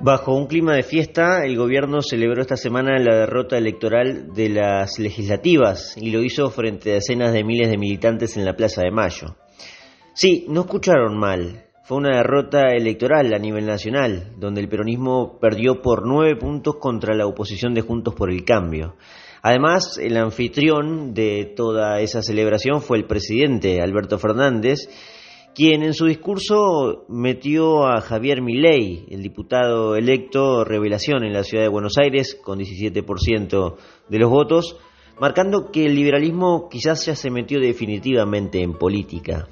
Bajo un clima de fiesta, el gobierno celebró esta semana la derrota electoral de las legislativas y lo hizo frente a decenas de miles de militantes en la Plaza de Mayo. Sí, no escucharon mal. Fue una derrota electoral a nivel nacional, donde el peronismo perdió por nueve puntos contra la oposición de Juntos por el Cambio. Además, el anfitrión de toda esa celebración fue el presidente Alberto Fernández, quien en su discurso metió a Javier Milei, el diputado electo revelación en la ciudad de Buenos Aires, con 17% de los votos, marcando que el liberalismo quizás ya se metió definitivamente en política.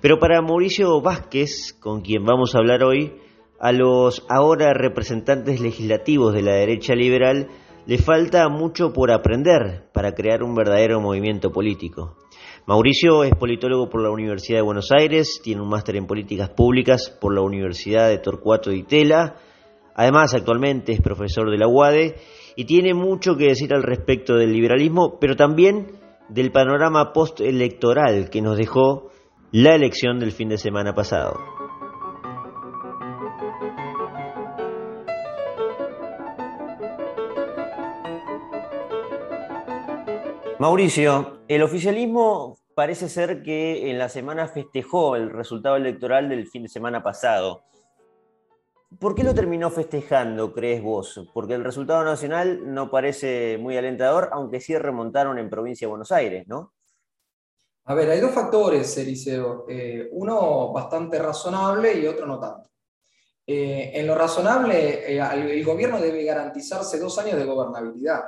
Pero para Mauricio Vázquez, con quien vamos a hablar hoy, a los ahora representantes legislativos de la derecha liberal le falta mucho por aprender para crear un verdadero movimiento político. Mauricio es politólogo por la Universidad de Buenos Aires, tiene un máster en políticas públicas por la Universidad de Torcuato de Itela, además actualmente es profesor de la UADE y tiene mucho que decir al respecto del liberalismo, pero también del panorama postelectoral que nos dejó la elección del fin de semana pasado. Mauricio, el oficialismo parece ser que en la semana festejó el resultado electoral del fin de semana pasado. ¿Por qué lo terminó festejando, crees vos? Porque el resultado nacional no parece muy alentador, aunque sí remontaron en provincia de Buenos Aires, ¿no? A ver, hay dos factores, Eliseo. Eh, uno bastante razonable y otro no tanto. Eh, en lo razonable, eh, el gobierno debe garantizarse dos años de gobernabilidad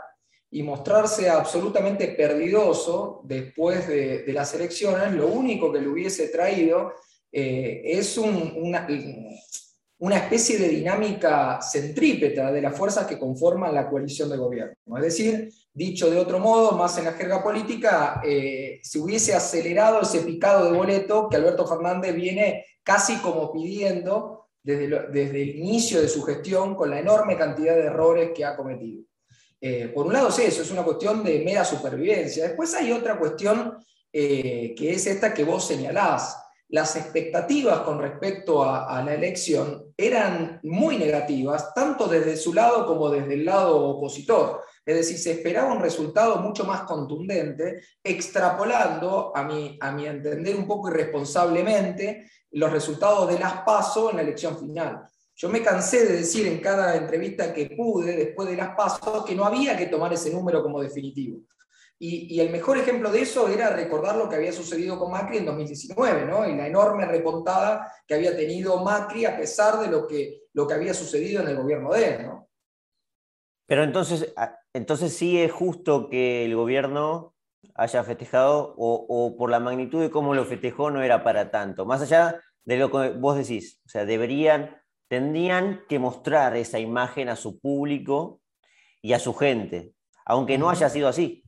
y mostrarse absolutamente perdidoso después de, las elecciones, lo único que le hubiese traído eh, es una, especie de dinámica centrípeta de las fuerzas que conforman la coalición de gobierno. Es decir, dicho de otro modo, más en la jerga política, eh, se hubiese acelerado ese picado de boleto que Alberto Fernández viene casi como pidiendo desde el inicio de su gestión con la enorme cantidad de errores que ha cometido. Eh, por un lado es eso, es una cuestión de mera supervivencia. Después hay otra cuestión eh, que es esta que vos señalás. Las expectativas con respecto a, la elección eran muy negativas, tanto desde su lado como desde el lado opositor. Es decir, se esperaba un resultado mucho más contundente, extrapolando, a mi, a mi entender un poco irresponsablemente, los resultados de las PASO en la elección final. Yo me cansé de decir en cada entrevista que pude después de las pasos que no había que tomar ese número como definitivo. Y, el mejor ejemplo de eso era recordar lo que había sucedido con Macri en 2019, ¿no? y la enorme repontada que había tenido Macri a pesar de lo que, lo que había sucedido en el gobierno de él. ¿no? Pero entonces, ah, entonces sí es justo que el gobierno haya festejado o, o por la magnitud de cómo lo festejó no era para tanto, más allá de lo que vos decís, o sea, deberían tendrían que mostrar esa imagen a su público y a su gente, aunque no haya sido así.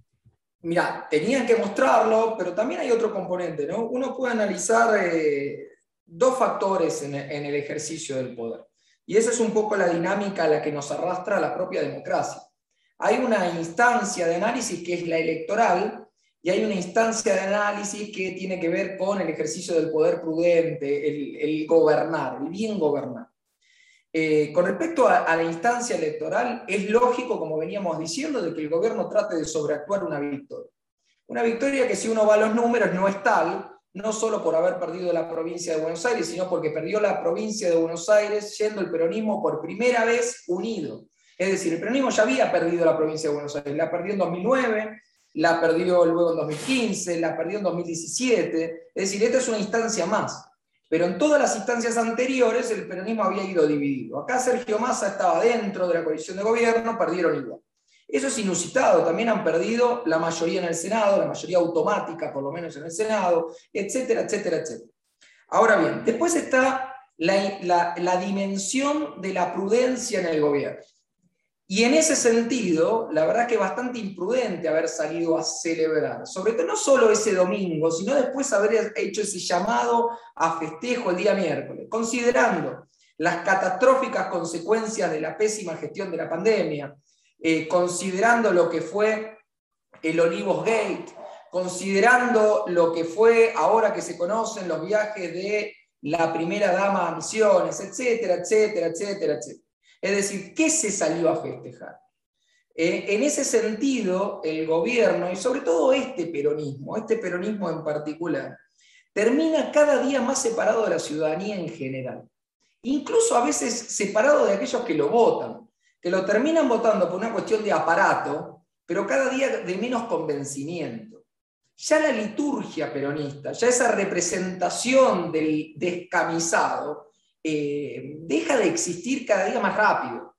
Mira, tenían que mostrarlo, pero también hay otro componente, ¿no? Uno puede analizar eh, dos factores en, en, el ejercicio del poder. Y esa es un poco la dinámica a la que nos arrastra la propia democracia. Hay una instancia de análisis que es la electoral, y hay una instancia de análisis que tiene que ver con el ejercicio del poder prudente, el, el gobernar, el bien gobernar. Eh, con respecto a, la instancia electoral, es lógico, como veníamos diciendo, de que el gobierno trate de sobreactuar una victoria. Una victoria que si uno va a los números no es tal, no solo por haber perdido la provincia de Buenos Aires, sino porque perdió la provincia de Buenos Aires yendo el peronismo por primera vez unido. Es decir, el peronismo ya había perdido la provincia de Buenos Aires, la perdió en 2009, la perdió luego en 2015, la perdió en 2017, es decir, esta es una instancia más. Pero en todas las instancias anteriores el peronismo había ido dividido. Acá Sergio Massa estaba dentro de la coalición de gobierno, perdieron igual. Eso es inusitado, también han perdido la mayoría en el Senado, la mayoría automática por lo menos en el Senado, etcétera, etcétera, etcétera. Ahora bien, después está la, la dimensión de la prudencia en el gobierno. Y en ese sentido, la verdad que bastante imprudente haber salido a celebrar, sobre todo no solo ese domingo, sino después haber hecho ese llamado a festejo el día miércoles, considerando las catastróficas consecuencias de la pésima gestión de la pandemia, eh, considerando lo que fue el Olivos Gate, considerando lo que fue ahora que se conocen los viajes de la primera dama a misiones, etcétera, etcétera, etcétera, etcétera. Es decir, ¿qué se salió a festejar? Eh, en ese sentido, el gobierno, y sobre todo este peronismo, este peronismo en particular, termina cada día más separado de la ciudadanía en general. Incluso a veces separado de aquellos que lo votan, que lo terminan votando por una cuestión de aparato, pero cada día de menos convencimiento. Ya la liturgia peronista, ya esa representación del descamisado, eh, deja de existir cada día más rápido.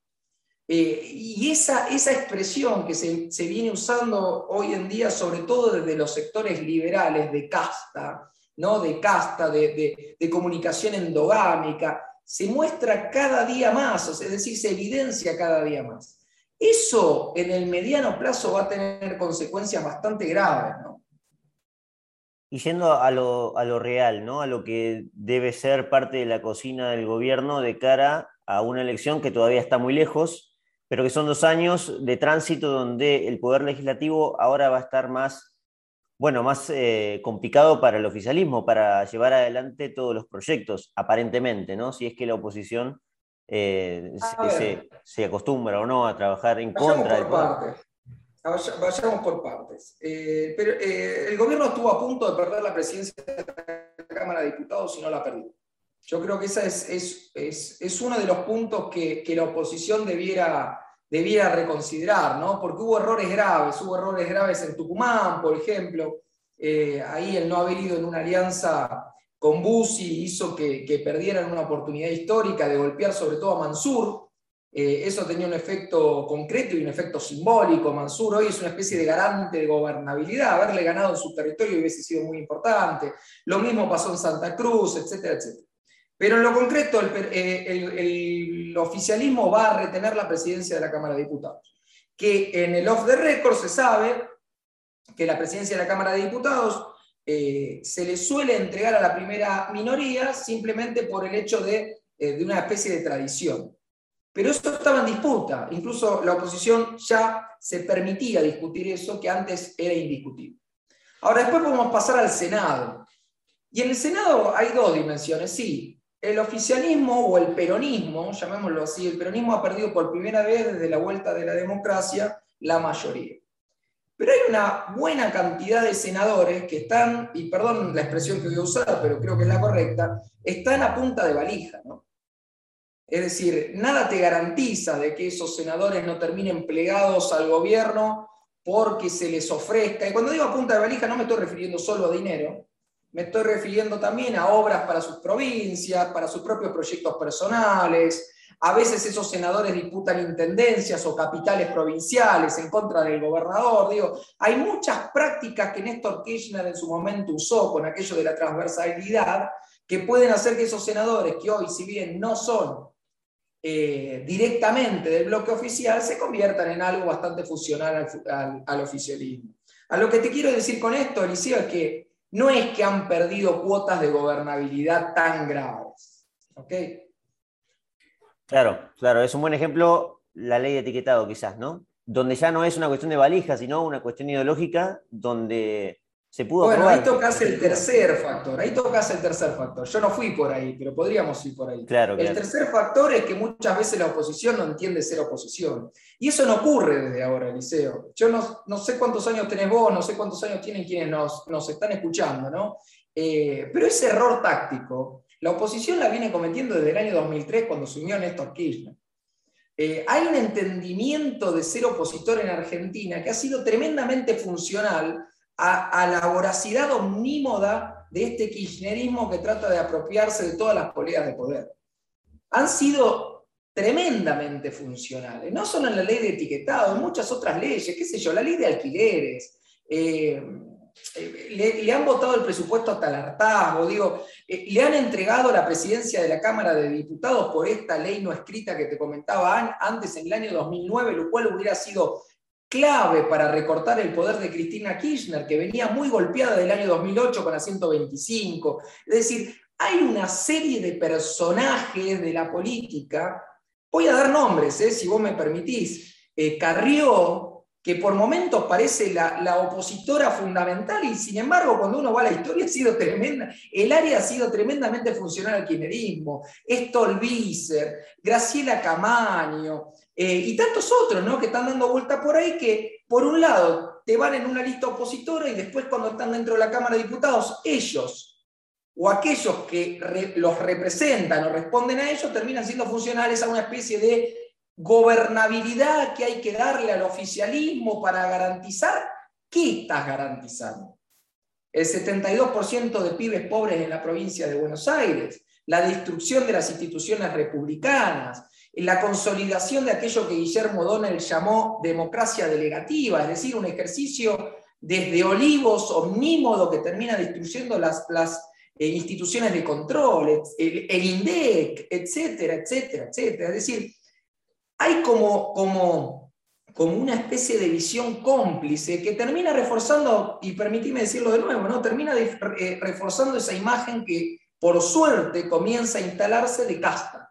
Eh, y esa, esa expresión que se, viene usando hoy en día, sobre todo desde los sectores liberales de casta, ¿no? de casta, de, comunicación endogámica, se muestra cada día más, es decir, se evidencia cada día más. Eso en el mediano plazo va a tener consecuencias bastante graves. Y yendo a lo, a lo real, ¿no? a lo que debe ser parte de la cocina del gobierno de cara a una elección que todavía está muy lejos, pero que son dos años de tránsito donde el poder legislativo ahora va a estar más, bueno, más eh, complicado para el oficialismo, para llevar adelante todos los proyectos, aparentemente, ¿no? Si es que la oposición eh, se, acostumbra o no a trabajar en contra del poder. Vayamos por partes. Eh, pero el gobierno estuvo a punto de perder la presidencia de la Cámara de Diputados y no la perdió. Yo creo que ese es, es, es, uno de los puntos que, que, la oposición debiera, debiera reconsiderar, ¿no? porque hubo errores graves, hubo errores graves en Tucumán, por ejemplo, eh, ahí el no haber ido en una alianza con Bussi hizo que, que, perdieran una oportunidad histórica de golpear sobre todo a Mansur. Eh, eso tenía un efecto concreto y un efecto simbólico. Mansur hoy es una especie de garante de gobernabilidad. Haberle ganado en su territorio hubiese sido muy importante. Lo mismo pasó en Santa Cruz, etcétera, etcétera. Pero en lo concreto, eh, el, oficialismo va a retener la presidencia de la Cámara de Diputados. Que en el off the record se sabe que la presidencia de la Cámara de Diputados eh, se le suele entregar a la primera minoría simplemente por el hecho de, de una especie de tradición. Pero eso estaba en disputa. Incluso la oposición ya se permitía discutir eso que antes era indiscutible. Ahora después podemos pasar al Senado. Y en el Senado hay dos dimensiones, sí el oficialismo o el peronismo, llamémoslo así, el peronismo ha perdido por primera vez desde la vuelta de la democracia la mayoría. Pero hay una buena cantidad de senadores que están, y perdón la expresión que voy a usar, pero creo que es la correcta, están a punta de valija. ¿no? Es decir, nada te garantiza de que esos senadores no terminen plegados al gobierno porque se les ofrezca. Y cuando digo punta de valija no me estoy refiriendo solo a dinero, me estoy refiriendo también a obras para sus provincias, para sus propios proyectos personales. A veces esos senadores disputan intendencias o capitales provinciales en contra del gobernador. Digo, hay muchas prácticas que Néstor Kirchner en su momento usó con aquello de la transversalidad que pueden hacer que esos senadores, que hoy, si bien no son eh, directamente del bloque oficial, se conviertan en algo bastante funcional al, al oficialismo. A lo que te quiero decir con esto, Eliseo, es que no es que han perdido cuotas de gobernabilidad tan graves. ¿Ok? Claro, claro, es un buen ejemplo la ley de etiquetado quizás, ¿no? Donde ya no es una cuestión de valija, sino una cuestión ideológica donde bueno, ahí tocas el tercer factor, ahí tocas el tercer factor. Yo no fui por ahí, pero podríamos ir por ahí. Claro, el tercer factor es que muchas veces la oposición no entiende ser oposición. Y eso no ocurre desde ahora, Eliseo. Yo no, sé cuántos años tenés vos, no sé cuántos años tienen quienes nos, están escuchando, ¿no? Eh, pero ese error táctico, la oposición la viene cometiendo desde el año 2003 cuando se unió Néstor Kirchner. Eh, hay un entendimiento de ser opositor en Argentina que ha sido tremendamente funcional a, la voracidad omnímoda de este kirchnerismo que trata de apropiarse de todas las poleas de poder. Han sido tremendamente funcionales, no solo en la ley de etiquetado, en muchas otras leyes, qué sé yo, la ley de alquileres. Eh, eh, le, han votado el presupuesto hasta el hartazgo, digo, eh, le han entregado la presidencia de la Cámara de Diputados por esta ley no escrita que te comentaba antes en el año 2009, lo cual hubiera sido clave para recortar el poder de Cristina Kirchner, que venía muy golpeada del año 2008 con la 125. Es decir, hay una serie de personajes de la política, voy a dar nombres, eh, si vos me permitís, eh, Carrió, que por momentos parece la, opositora fundamental y sin embargo cuando uno va a la historia ha sido tremenda, el área ha sido tremendamente funcional al kirchnerismo, Stolbizer, Graciela Camaño eh, y tantos otros ¿no? que están dando vuelta por ahí que por un lado te van en una lista opositora y después cuando están dentro de la Cámara de Diputados ellos o aquellos que los representan o responden a ellos terminan siendo funcionales a una especie de gobernabilidad que hay que darle al oficialismo para garantizar, ¿qué estás garantizando? El 72% de pibes pobres en la provincia de Buenos Aires, la destrucción de las instituciones republicanas, la consolidación de aquello que Guillermo Donel llamó democracia delegativa, es decir, un ejercicio desde olivos omnímodo que termina destruyendo las, las eh, instituciones de control, el, el INDEC, etcétera, etcétera, etcétera. Es decir, hay como, como, como una especie de visión cómplice que termina reforzando, y permíteme decirlo de nuevo, ¿no? termina eh, reforzando esa imagen que por suerte comienza a instalarse de casta.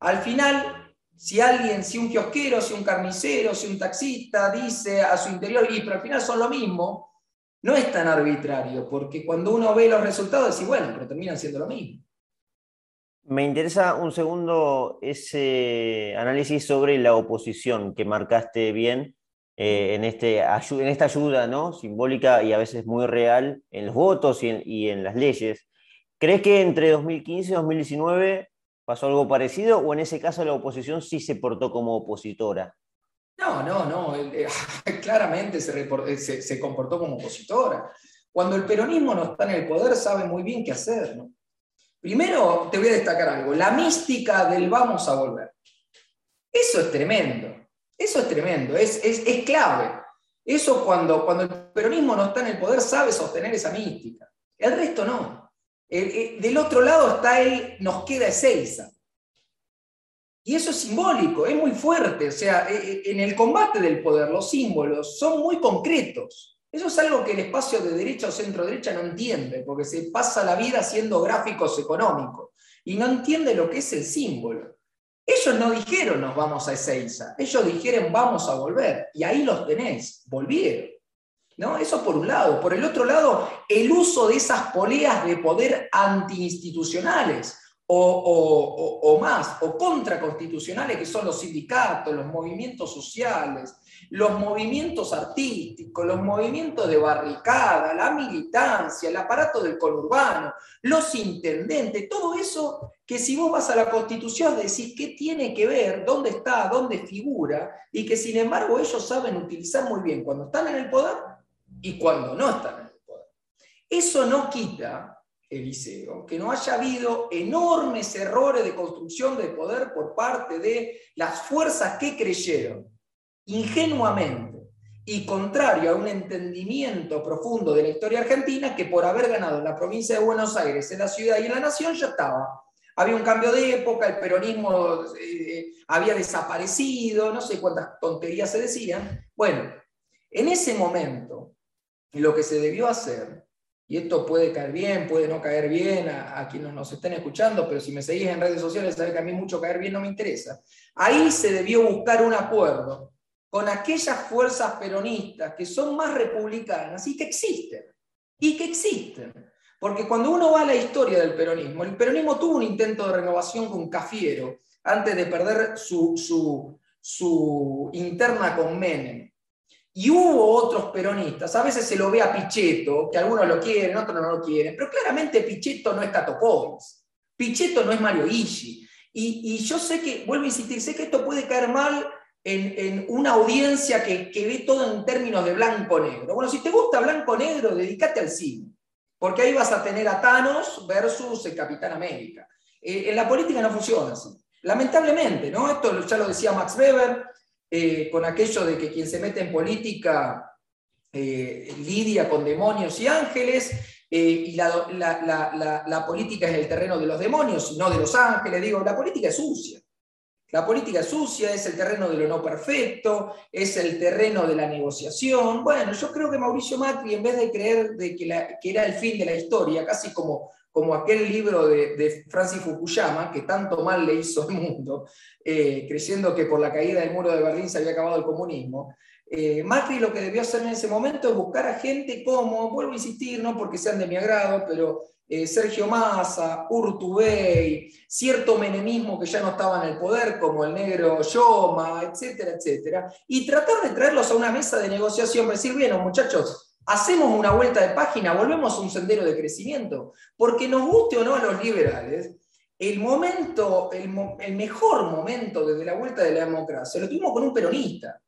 Al final, si alguien, si un kiosquero, si un carnicero, si un taxista dice a su interior, y pero al final son lo mismo, no es tan arbitrario, porque cuando uno ve los resultados, dice, bueno, pero terminan siendo lo mismo. Me interesa un segundo ese análisis sobre la oposición que marcaste bien eh, en, este, en esta ayuda ¿no? simbólica y a veces muy real en los votos y en, las leyes. ¿Crees que entre 2015 y 2019 pasó algo parecido o en ese caso la oposición sí se portó como opositora? No, no, no. claramente se, se, se, comportó como opositora. Cuando el peronismo no está en el poder, sabe muy bien qué hacer. ¿no? Primero te voy a destacar algo, la mística del vamos a volver. Eso es tremendo, eso es tremendo, es, clave. Eso cuando, cuando el peronismo no está en el poder sabe sostener esa mística. El resto no. del otro lado está él, nos queda Ezeiza. Y eso es simbólico, es muy fuerte. O sea, e, e, en el combate del poder los símbolos son muy concretos. Eso es algo que el espacio de derecha o centro-derecha no entiende, porque se pasa la vida haciendo gráficos económicos y no entiende lo que es el símbolo. Ellos no dijeron nos vamos a Ezeiza, ellos dijeron vamos a volver, y ahí los tenés, volvieron. ¿No? Eso por un lado. Por el otro lado, el uso de esas poleas de poder antiinstitucionales o, o, más, o contraconstitucionales, que son los sindicatos, los movimientos sociales, los movimientos artísticos, los movimientos de barricada, la militancia, el aparato del conurbano, los intendentes, todo eso que si vos vas a la constitución decís qué tiene que ver, dónde está, dónde figura, y que sin embargo ellos saben utilizar muy bien cuando están en el poder y cuando no están en el poder. Eso no quita, Eliseo, que no haya habido enormes errores de construcción de poder por parte de las fuerzas que creyeron ingenuamente y contrario a un entendimiento profundo de la historia argentina, que por haber ganado en la provincia de Buenos Aires, en la ciudad y en la nación, ya estaba. Había un cambio de época, el peronismo eh, había desaparecido, no sé cuántas tonterías se decían. Bueno, en ese momento, lo que se debió hacer, y esto puede caer bien, puede no caer bien a, quienes nos estén escuchando, pero si me seguís en redes sociales, sabés que a mí mucho caer bien no me interesa. Ahí se debió buscar un acuerdo con aquellas fuerzas peronistas que son más republicanas y que existen. Y que existen. Porque cuando uno va a la historia del peronismo, el peronismo tuvo un intento de renovación con Cafiero antes de perder su, su, interna con Menem. Y hubo otros peronistas, a veces se lo ve a Pichetto, que algunos lo quieren, otros no lo quieren, pero claramente Pichetto no es Tato Collins, Pichetto no es Mario Ishi. Y, y yo sé que, vuelvo a insistir, sé que esto puede caer mal en, una audiencia que, ve todo en términos de blanco-negro. Bueno, si te gusta blanco-negro, dedícate al cine, porque ahí vas a tener a Thanos versus el Capitán América. Eh, en la política no funciona así. Lamentablemente, ¿no? Esto ya lo decía Max Weber, eh, con aquello de que quien se mete en política eh, lidia con demonios y ángeles, y la, la política es el terreno de los demonios, no de los ángeles. Digo, la política es sucia. La política sucia es el terreno de lo no perfecto, es el terreno de la negociación. Bueno, yo creo que Mauricio Macri, en vez de creer de que, era el fin de la historia, casi como, como aquel libro de, Francis Fukuyama, que tanto mal le hizo al mundo, eh, creyendo que por la caída del muro de Berlín se había acabado el comunismo, Eh, Macri lo que debió hacer en ese momento es buscar a gente como, vuelvo a insistir, no porque sean de mi agrado, pero eh, Sergio Massa, Urtubey, cierto menemismo que ya no estaba en el poder, como el negro Yoma, etcétera, etcétera, y tratar de traerlos a una mesa de negociación, decir, bien, machachos, hacemos una vuelta de página, volvemos a un sendero de crecimiento, porque nos guste o no a los liberales, el momento, el, mejor momento desde la vuelta de la democracia lo tuvimos con un peronista.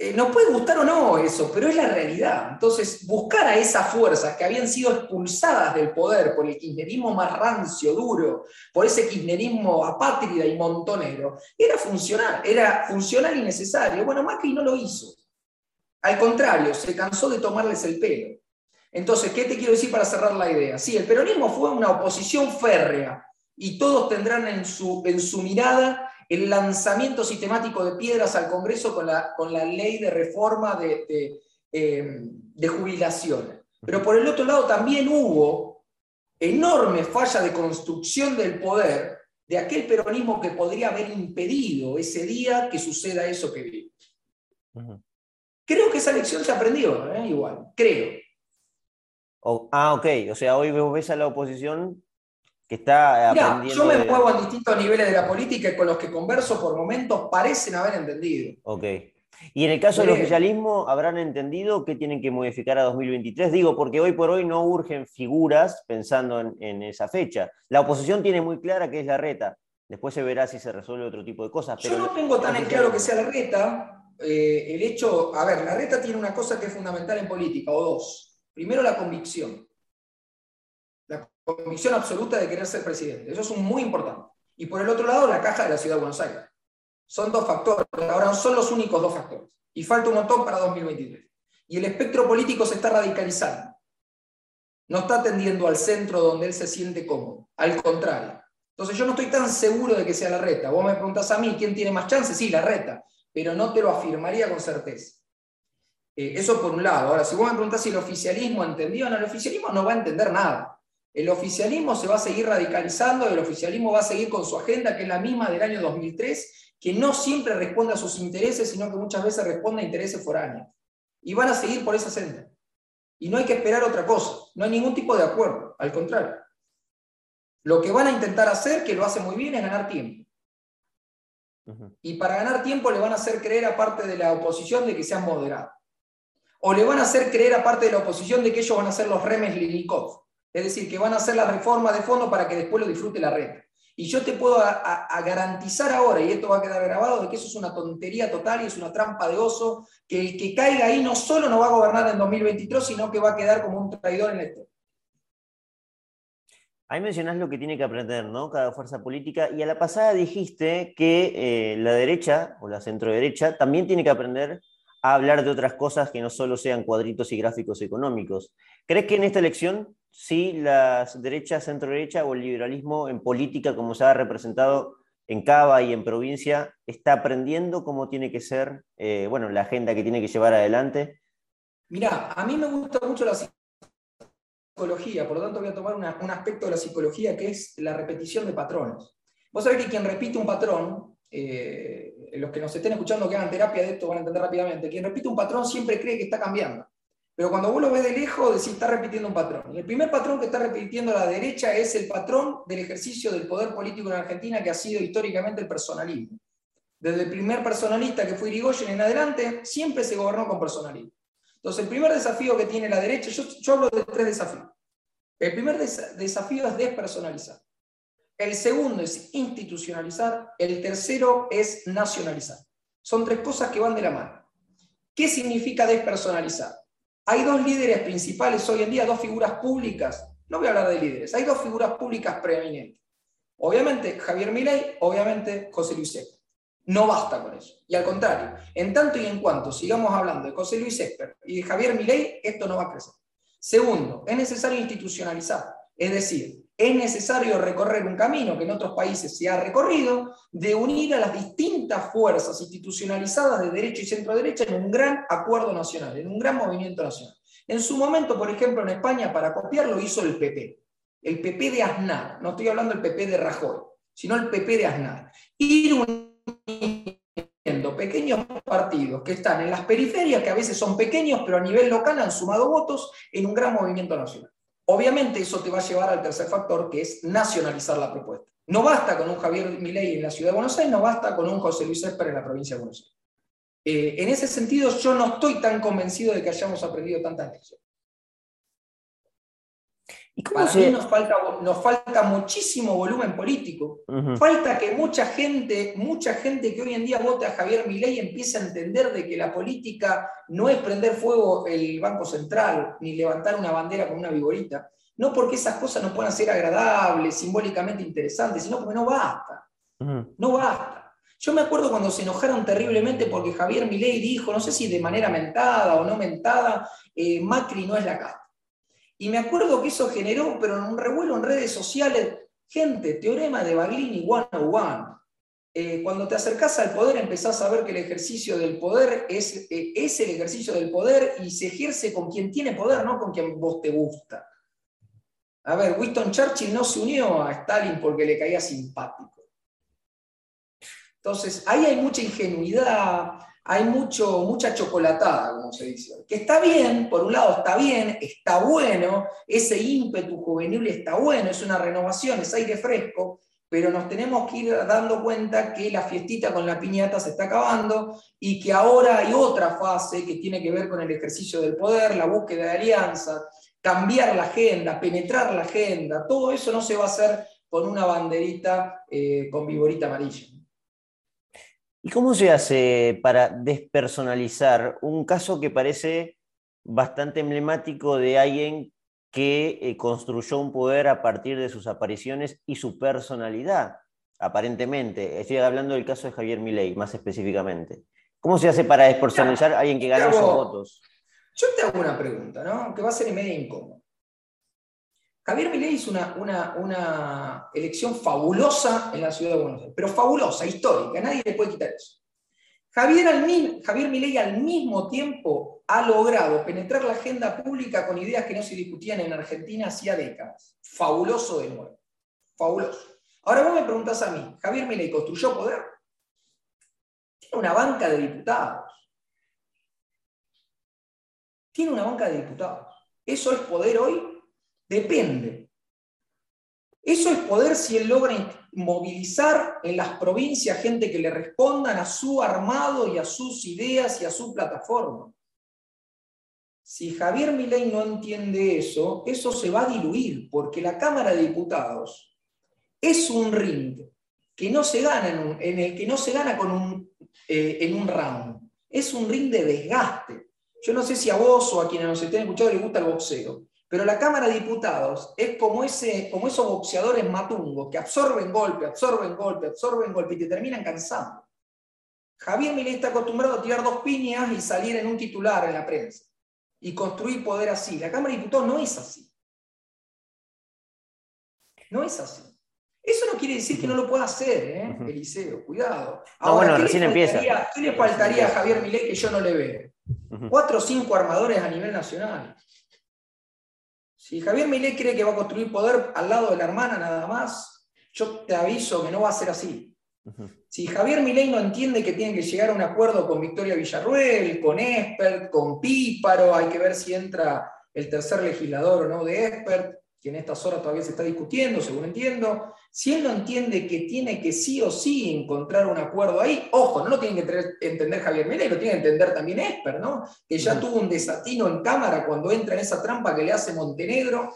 Eh, nos puede gustar o no eso, pero es la realidad. Entonces, buscar a esas fuerzas que habían sido expulsadas del poder por el kirchnerismo más rancio, duro, por ese kirchnerismo apátrida y montonero, era funcional, era funcional y necesario. Bueno, Macri no lo hizo. Al contrario, se cansó de tomarles el pelo. Entonces, ¿qué te quiero decir para cerrar la idea? Sí, el peronismo fue una oposición férrea y todos tendrán en su, en su mirada el lanzamiento sistemático de piedras al Congreso con la, con la ley de reforma de, de, eh, jubilación. Pero por el otro lado también hubo enorme falla de construcción del poder de aquel peronismo que podría haber impedido ese día que suceda eso que vimos. Creo que esa lección se aprendió, ¿eh? igual, creo. ah, ok, o sea, hoy ves a la oposición que está Yo me muevo a distintos niveles de la política y con los que converso por momentos parecen haber entendido. Ok. Y en el caso del oficialismo, ¿habrán entendido qué tienen que modificar a 2023? Digo, porque hoy por hoy no urgen figuras pensando en, esa fecha. La oposición tiene muy clara que es la reta. Después se verá si se resuelve otro tipo de cosas. Yo no tengo tan en claro que sea la reta. Eh, el hecho, a ver, la reta tiene una cosa que es fundamental en política, o dos. Primero, la convicción convicción absoluta de querer ser presidente. Eso es muy importante. Y por el otro lado, la caja de la ciudad de Buenos Aires. Son dos factores. Ahora son los únicos dos factores. Y falta un montón para 2023. Y el espectro político se está radicalizando. No está tendiendo al centro donde él se siente cómodo. Al contrario. Entonces yo no estoy tan seguro de que sea la reta. Vos me preguntás a mí quién tiene más chances. Sí, la reta. Pero no te lo afirmaría con certeza. Eh, eso por un lado. Ahora, si vos me preguntás si el oficialismo entendió, no, el oficialismo no va a entender nada. El oficialismo se va a seguir radicalizando, el oficialismo va a seguir con su agenda, que es la misma del año 2003, que no siempre responde a sus intereses, sino que muchas veces responde a intereses foráneos. Y van a seguir por esa senda. Y no hay que esperar otra cosa, no hay ningún tipo de acuerdo, al contrario. Lo que van a intentar hacer, que lo hace muy bien, es ganar tiempo. Y para ganar tiempo le van a hacer creer a parte de la oposición de que sean moderados. O le van a hacer creer a parte de la oposición de que ellos van a ser los remes Lilikov. Es decir, que van a hacer la reforma de fondo para que después lo disfrute la red. Y yo te puedo garantizar ahora, y esto va a quedar grabado, de que eso es una tontería total y es una trampa de oso, que el que caiga ahí no solo no va a gobernar en 2023, sino que va a quedar como un traidor en esto. Ahí mencionás lo que tiene que aprender, ¿no? Cada fuerza política. Y a la pasada dijiste que eh, la derecha o la centroderecha también tiene que aprender a hablar de otras cosas que no solo sean cuadritos y gráficos económicos. ¿Crees que en esta elección derechas, centro derecha o el liberalismo en política, como se ha representado en Cava y en provincia, está aprendiendo cómo tiene que ser, eh, bueno, la agenda que tiene que llevar adelante? Mira, a mí me gusta mucho la por lo tanto voy a tomar un aspecto de la psicología que es la repetición de patrones. Vos sabés que quien repite un patrón, eh, los que nos estén escuchando que hagan terapia de esto van a entender rápidamente, quien repite un patrón siempre cree que está cambiando. Pero cuando vos lo ves de lejos, decís, está repitiendo un patrón. Y el primer patrón que está repitiendo la derecha es el patrón del ejercicio del poder político en Argentina, que ha sido históricamente el personalismo. Desde el primer personalista que fue Irigoyen en adelante, siempre se gobernó con personalismo. Entonces, el primer desafío que tiene la derecha, yo, hablo de tres desafíos. El primer desafío es despersonalizar. El segundo es institucionalizar. El tercero es nacionalizar. Son tres cosas que van de la mano. ¿Qué significa despersonalizar? Hay dos líderes principales hoy en día, dos figuras públicas. No voy a hablar de líderes, hay dos figuras públicas preeminentes. Obviamente Javier Milei, obviamente José Luis Esper. No basta con eso. Y al contrario, en tanto y en cuanto sigamos hablando de José Luis Esper y de Javier Milei, esto no va a crecer. Segundo, es necesario institucionalizar. Es decir, es necesario recorrer un camino que en otros países se ha recorrido, de unir a las distintas fuerzas institucionalizadas de derecha y centro derecha en un gran acuerdo nacional, en un gran movimiento nacional. En su momento, por ejemplo, en España, para copiarlo hizo el PP, el PP de Aznar, no estoy hablando del PP de Rajoy, sino el PP de Aznar. Ir pequeños pequeños partidos que están en las periferias, que a veces son pequeños, pero a nivel local han sumado votos en un gran movimiento nacional. Obviamente eso te va a llevar al tercer factor, que es nacionalizar la propuesta. No basta con un Javier Milei en la ciudad de Buenos Aires, no basta con un José Luis Esper en la provincia de Buenos Aires. Eh, en ese sentido, yo no estoy tan convencido de que hayamos aprendido tantas lecciones. ¿Y cómo Para mí nos falta, nos falta muchísimo volumen político. Falta que mucha gente, mucha gente que hoy en día vote a Javier Milei empiece a entender de que la política no es prender fuego el Banco Central, ni levantar una bandera con una vigorita. No porque esas cosas no puedan ser agradables, simbólicamente interesantes, sino porque no basta. No basta. Yo me acuerdo cuando se enojaron terriblemente porque Javier Milei dijo, no sé si de manera mentada o no mentada, eh, Macri no es la casta. Y me acuerdo que eso generó, pero en un revuelo en redes sociales, gente, teorema de Baglini 101. Eh, cuando te acercás al poder empezás a ver que el ejercicio del poder es, eh, es el ejercicio del poder y se ejerce con quien tiene poder, no con quien vos te gusta. A ver, Winston Churchill no se unió a Stalin porque le caía simpático. Entonces, ahí hay mucha ingenuidad, hay mucho, mucha chocolatada, como se dice. Que está bien, por un lado está bien, está bueno, ese ímpetu juvenil está bueno, es una renovación, es aire fresco, pero nos tenemos que ir dando cuenta que la fiestita con la piñata se está acabando y que ahora hay otra fase que tiene que ver con el ejercicio del poder, la búsqueda de alianzas, cambiar la agenda, penetrar la agenda, todo eso no se va a hacer con una banderita eh, con viborita amarilla. ¿Y cómo se hace para despersonalizar un caso que parece bastante emblemático de alguien que eh, construyó un poder a partir de sus apariciones y su personalidad, aparentemente? Estoy hablando del caso de Javier Milei, más específicamente. ¿Cómo se hace para despersonalizar a alguien que ganó sus votos? Yo te hago una pregunta, ¿no? Que va a ser medio incómodo. Javier Milei hizo una, una, elección fabulosa en la ciudad de Buenos Aires, pero fabulosa, histórica, nadie le puede quitar eso. Javier, al, Javier Milei al mismo tiempo ha logrado penetrar la agenda pública con ideas que no se discutían en Argentina hacía décadas. Fabuloso de nuevo. Fabuloso. Ahora vos me preguntás a mí, ¿Javier Milei construyó poder? Tiene una banca de diputados. Tiene una banca de diputados. ¿Eso es poder hoy? Depende. Eso es poder si él logra movilizar en las provincias gente que le respondan a su armado y a sus ideas y a su plataforma. Si Javier Milei no entiende eso, eso se va a diluir, porque la Cámara de Diputados es un ring que no se gana en, el que no se gana con un, eh, en un round. Es un ring de desgaste. Yo no sé si a vos o a quienes nos estén escuchando les gusta el boxeo, pero la Cámara de Diputados es como, ese, como esos boxeadores matungos que absorben golpe, absorben golpe, absorben golpe y te terminan cansando. Javier Milei está acostumbrado a tirar dos piñas y salir en un titular en la prensa y construir poder así. La Cámara de Diputados no es así. No es así. Eso no quiere decir que no lo pueda hacer, ¿eh? Eliseo, cuidado. Ahora, bueno, recién empieza. ¿Qué le faltaría a Javier Milei que yo no le veo? Cuatro o cinco armadores a nivel nacional. Si Javier Milei cree que va a construir poder al lado de la hermana nada más, yo te aviso que no va a ser así. Si Javier Milei no entiende que tiene que llegar a un acuerdo con Victoria Villarruel, con Expert, con Píparo, hay que ver si entra el tercer legislador o no de Expert, que en estas horas todavía se está discutiendo, según entiendo, si él no entiende que tiene que sí o sí encontrar un acuerdo ahí, ojo, no lo tiene que entender Javier Milei, lo tiene que entender también Esper, ¿no? Que ya tuvo un desatino en cámara cuando entra en esa trampa que le hace Montenegro,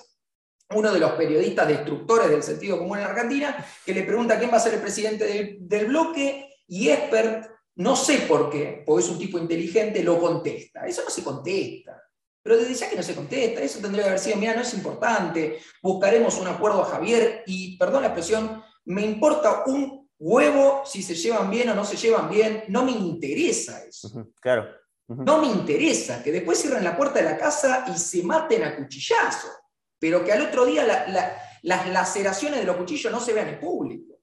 uno de los periodistas destructores del sentido común en Argentina, que le pregunta quién va a ser el presidente del, del bloque, y Esper, no sé por qué, porque es un tipo inteligente, lo contesta. Eso no se contesta. Pero desde ya que no se contesta, eso tendría que haber sido, mira, no es importante, buscaremos un acuerdo a Javier y, perdón la expresión, me importa un huevo si se llevan bien o no se llevan bien, no me interesa eso. Claro. No me interesa que después cierren la puerta de la casa y se maten a cuchillazo, pero que al otro día las laceraciones de los cuchillos no se vean en público.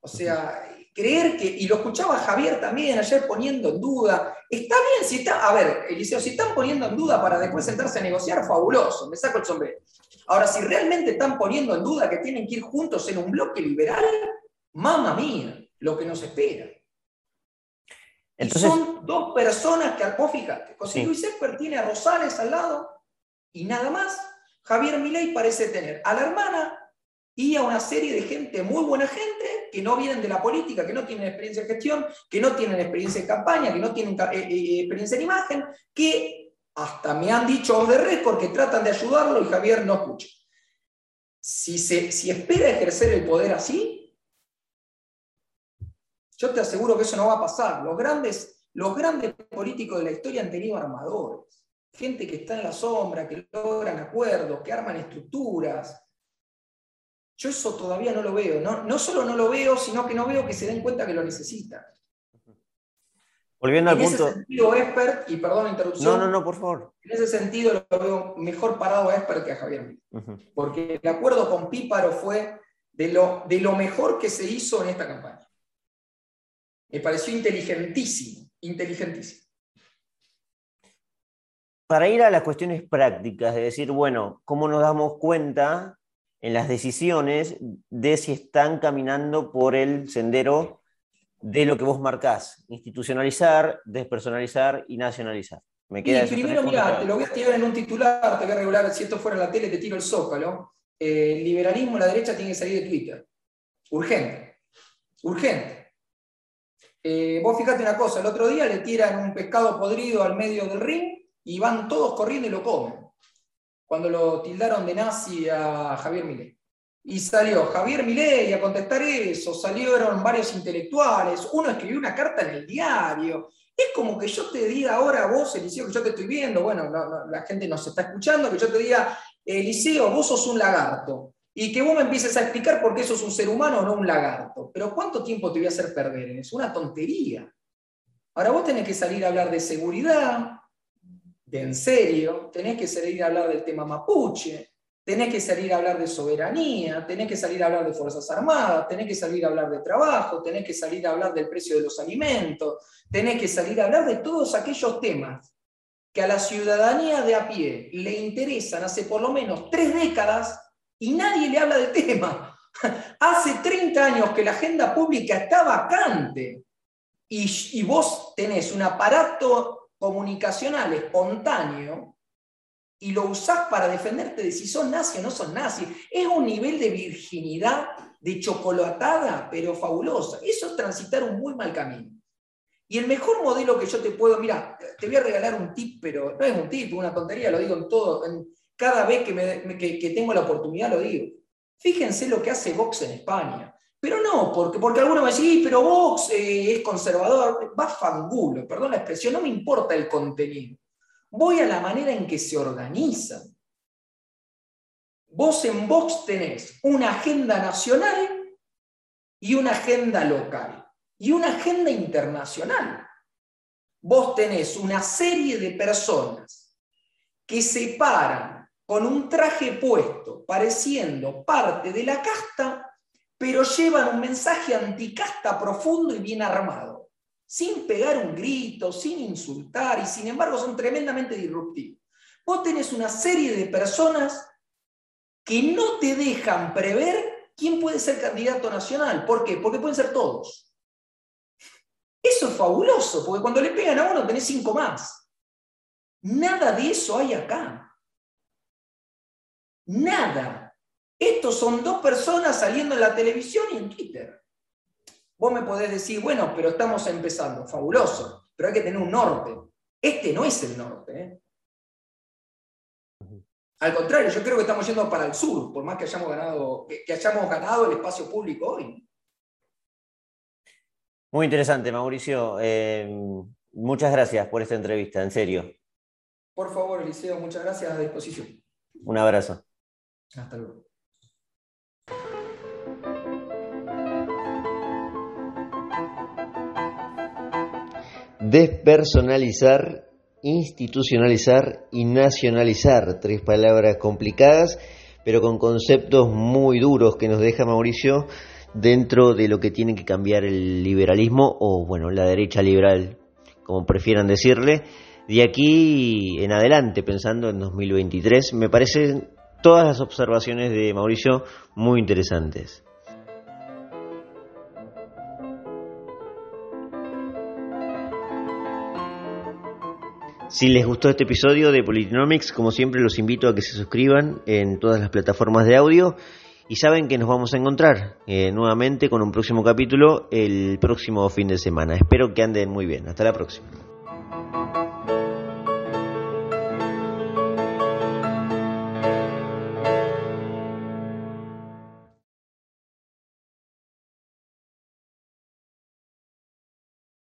O sea, creer que, y lo escuchaba Javier también ayer poniendo en duda, está bien si está, a ver, Eliseo, si están poniendo en duda para después sentarse a negociar, fabuloso, me saco el sombrero. Ahora, si realmente están poniendo en duda que tienen que ir juntos en un bloque liberal, mamá mía, lo que nos espera. Entonces, son dos personas que, vos fíjate, José Luis Esper tiene a Rosales al lado y nada más. Javier Milei parece tener a la hermana y a una serie de gente, muy buena gente, que no vienen de la política, que no tienen experiencia en gestión, que no tienen experiencia en campaña, que no tienen eh, eh, experiencia en imagen, que hasta me han dicho de récord que tratan de ayudarlo y Javier no escucha. Si, se, si espera ejercer el poder así, yo te aseguro que eso no va a pasar. Los grandes, los grandes políticos de la historia han tenido armadores, gente que está en la sombra, que logran acuerdos, que arman estructuras, yo eso todavía no lo veo. No, no solo no lo veo, sino que no veo que se den cuenta que lo necesitan. Volviendo al punto. En ese sentido, Esper, y perdón la interrupción. No, no, no, por favor. En ese sentido lo veo mejor parado a Esper que a Javier Porque el acuerdo con Píparo fue de lo, de lo mejor que se hizo en esta campaña. Me pareció inteligentísimo, inteligentísimo. Para ir a las cuestiones prácticas, de decir, bueno, ¿cómo nos damos cuenta en las decisiones de si están caminando por el sendero de lo que vos marcás, institucionalizar, despersonalizar y nacionalizar. Me queda y primero, mira, te lo voy a tirar en un titular, te voy a regular, si esto fuera la tele, te tiro el zócalo. el liberalismo, la derecha tiene que salir de Twitter. Urgente. Urgente. Eh, vos fíjate una cosa, el otro día le tiran un pescado podrido al medio del ring y van todos corriendo y lo comen cuando lo tildaron de nazi a Javier Milei. Y salió Javier Milei a contestar eso, salieron varios intelectuales, uno escribió una carta en el diario. Es como que yo te diga ahora a vos, Eliseo, que yo te estoy viendo, bueno, la gente nos está escuchando, que yo te diga, Eliseo, vos sos un lagarto. Y que vos me empieces a explicar por qué sos un ser humano o no un lagarto. Pero ¿cuánto tiempo te voy a hacer perder? Es una tontería. Ahora vos tenés que salir a hablar de seguridad, de en serio, tenés que salir a hablar del tema mapuche, tenés que salir a hablar de soberanía, tenés que salir a hablar de Fuerzas Armadas, tenés que salir a hablar de trabajo, tenés que salir a hablar del precio de los alimentos, tenés que salir a hablar de todos aquellos temas que a la ciudadanía de a pie le interesan hace por lo menos tres décadas y nadie le habla del tema. Hace 30 años que la agenda pública está vacante y, y vos tenés un aparato comunicacional espontáneo y lo usás para defenderte de si son nazi o no son nazi. Es un nivel de virginidad, de chocolatada, pero fabulosa. Eso es transitar un muy mal camino. Y el mejor modelo que yo te puedo, mira, te voy a regalar un tip, pero no es un tip, una tontería, lo digo en todo, en, cada vez que, me, que, tengo la oportunidad lo digo. Fíjense lo que hace Vox en España. Pero no, porque, porque alguno me dice, pero Vox eh, es conservador, va fangulo, perdón la expresión, no me importa el contenido. Voy a la manera en que se organizan. Vos en Vox tenés una agenda nacional y una agenda local y una agenda internacional. Vos tenés una serie de personas que se paran con un traje puesto, pareciendo parte de la casta, pero llevan un mensaje anticasta profundo y bien armado, sin pegar un grito, sin insultar, y sin embargo son tremendamente disruptivos. Vos tenés una serie de personas que no te dejan prever quién puede ser candidato nacional. ¿Por qué? Porque pueden ser todos. Eso es fabuloso, porque cuando le pegan a uno tenés cinco más. Nada de eso hay acá. Nada. Estos son dos personas saliendo en la televisión y en Twitter. Vos me podés decir, bueno, pero estamos empezando, fabuloso, pero hay que tener un norte. Este no es el norte. ¿eh? Al contrario, yo creo que estamos yendo para el sur, por más que hayamos ganado, que, hayamos ganado el espacio público hoy. Muy interesante, Mauricio. Eh, muchas gracias por esta entrevista, en serio. Por favor, Eliseo, muchas gracias a disposición. Un abrazo. Hasta luego. Despersonalizar, institucionalizar y nacionalizar. Tres palabras complicadas, pero con conceptos muy duros que nos deja Mauricio dentro de lo que tiene que cambiar el liberalismo o, bueno, la derecha liberal, como prefieran decirle. De aquí en adelante, pensando en 2023, me parecen todas las observaciones de Mauricio muy interesantes. Si les gustó este episodio de Politinomics, como siempre los invito a que se suscriban en todas las plataformas de audio y saben que nos vamos a encontrar eh, nuevamente con un próximo capítulo el próximo fin de semana. Espero que anden muy bien. Hasta la próxima.